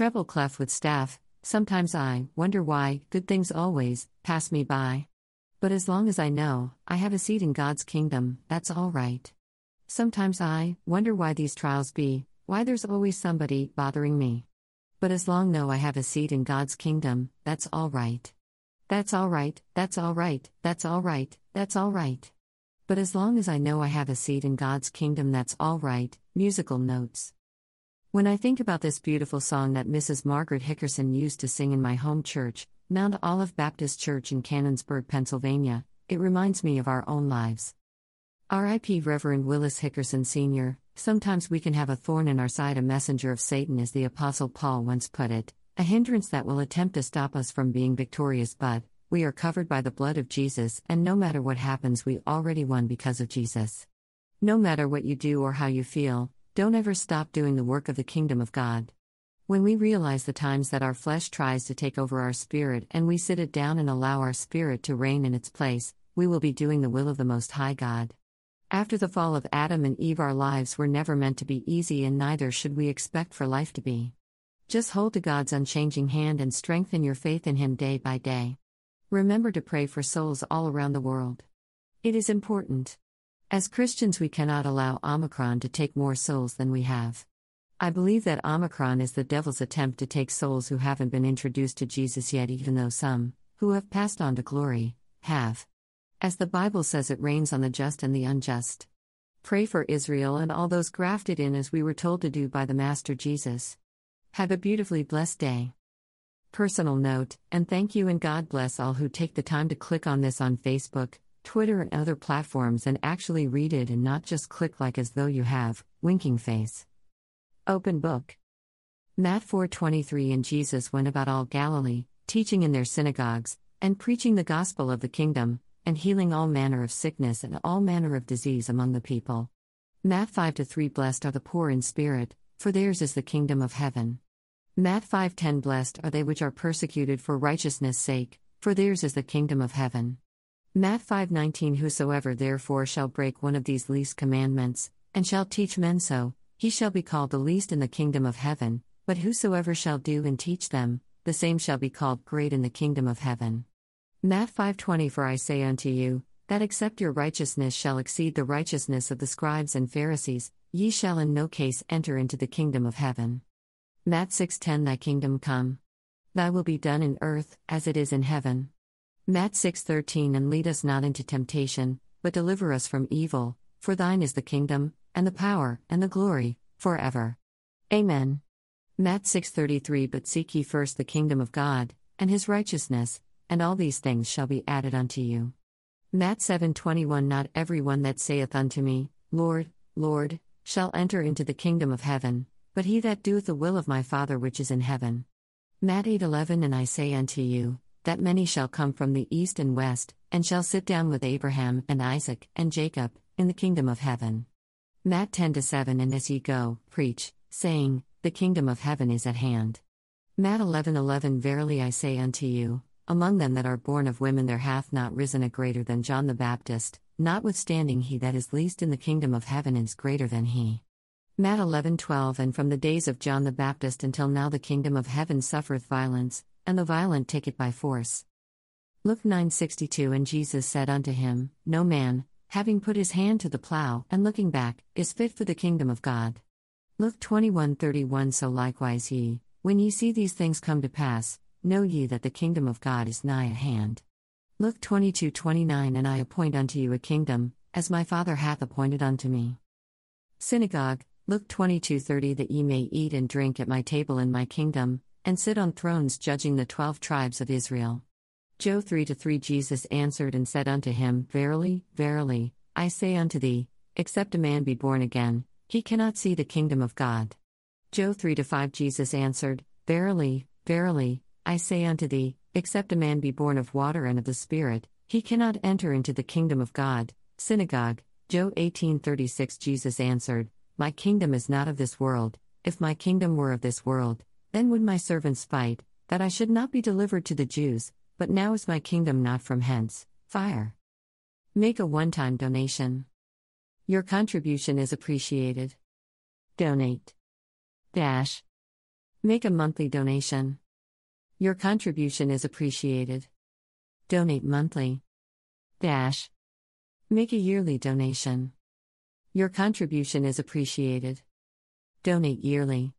treble clef with staff, sometimes I wonder why good things always pass me by. But as long as I know I have a seat in God's kingdom, that's all right. Sometimes I wonder why these trials be, why there's always somebody bothering me. But as long know I have a seat in God's kingdom, that's all right. That's all right, that's all right, that's all right, that's all right. But as long as I know I have a seat in God's kingdom, that's all right. Musical notes. When I think about this beautiful song that Mrs. Margaret Hickerson used to sing in my home church, Mount Olive Baptist Church in Canonsburg, Pennsylvania, it reminds me of our own lives. R.I.P. Reverend Willis Hickerson Sr. Sometimes we can have a thorn in our side, a messenger of Satan, as the Apostle Paul once put it, a hindrance that will attempt to stop us from being victorious, but we are covered by the blood of Jesus, and no matter what happens, we already won because of Jesus. No matter what you do or how you feel, don't ever stop doing the work of the kingdom of God. When we realize the times that our flesh tries to take over our spirit and we sit it down and allow our spirit to reign in its place, we will be doing the will of the Most High God. After the fall of Adam and Eve, our lives were never meant to be easy, and neither should we expect for life to be. Just hold to God's unchanging hand and strengthen your faith in Him day by day. Remember to pray for souls all around the world. It is important. As Christians, we cannot allow Omicron to take more souls than we have. I believe that Omicron is the devil's attempt to take souls who haven't been introduced to Jesus yet, even though some, who have passed on to glory, have. As the Bible says, it rains on the just and the unjust. Pray for Israel and all those grafted in as we were told to do by the Master Jesus. Have a beautifully blessed day. Personal note, and thank you and God bless all who take the time to click on this on Facebook, Twitter, and other platforms and actually read it and not just click like as though you have, winking face. Open book. Matt 4:23 And Jesus went about all Galilee, teaching in their synagogues, and preaching the gospel of the kingdom, and healing all manner of sickness and all manner of disease among the people. Matt 5 3 Blessed are the poor in spirit, for theirs is the kingdom of heaven. Matt 5:10 Blessed are they which are persecuted for righteousness' sake, for theirs is the kingdom of heaven. Matt 5:19 Whosoever therefore shall break one of these least commandments, and shall teach men so, he shall be called the least in the kingdom of heaven, but whosoever shall do and teach them, the same shall be called great in the kingdom of heaven. Matt 5:20 For I say unto you, that except your righteousness shall exceed the righteousness of the scribes and Pharisees, ye shall in no case enter into the kingdom of heaven. Matt 6:10 Thy kingdom come. Thy will be done in earth as it is in heaven. Matt 6:13 And lead us not into temptation, but deliver us from evil, for thine is the kingdom, and the power, and the glory, forever. Amen. Matt 6:33 But seek ye first the kingdom of God, and his righteousness, and all these things shall be added unto you. Matt 7:21 Not every one that saith unto me, Lord, Lord, shall enter into the kingdom of heaven, but he that doeth the will of my Father which is in heaven. Matt 8:11 And I say unto you, that many shall come from the east and west, and shall sit down with Abraham and Isaac and Jacob in the kingdom of heaven. Matt 10 7 And as ye go, preach, saying, The kingdom of heaven is at hand. Matt 11 11 Verily I say unto you, among them that are born of women there hath not risen a greater than John the Baptist, notwithstanding he that is least in the kingdom of heaven is greater than he. Matt 11:12 And from the days of John the Baptist until now the kingdom of heaven suffereth violence, and the violent take it by force. Luke 9:62 And Jesus said unto him, No man, having put his hand to the plough and looking back, is fit for the kingdom of God. Luke 21:31 So likewise ye, when ye see these things come to pass, Know ye that the kingdom of God is nigh at hand. Luke 22 29 And I appoint unto you a kingdom, as my Father hath appointed unto me. Synagogue, Luke 22 30 That ye may eat and drink at my table in my kingdom, and sit on thrones judging the twelve tribes of Israel. Joe 3 3 Jesus answered and said unto him, Verily, verily, I say unto thee, except a man be born again, he cannot see the kingdom of God. Joe 3 5 Jesus answered, Verily, verily, I say unto thee, except a man be born of water and of the Spirit, he cannot enter into the kingdom of God. Synagogue, Joe 18:36 Jesus answered, My kingdom is not of this world, if my kingdom were of this world, then would my servants fight, that I should not be delivered to the Jews, but now is my kingdom not from hence. Fire. Make a one-time donation. Your contribution is appreciated. Donate. Dash. Make a monthly donation. Your contribution is appreciated. Donate monthly. Dash. Make a yearly donation. Your contribution is appreciated. Donate yearly.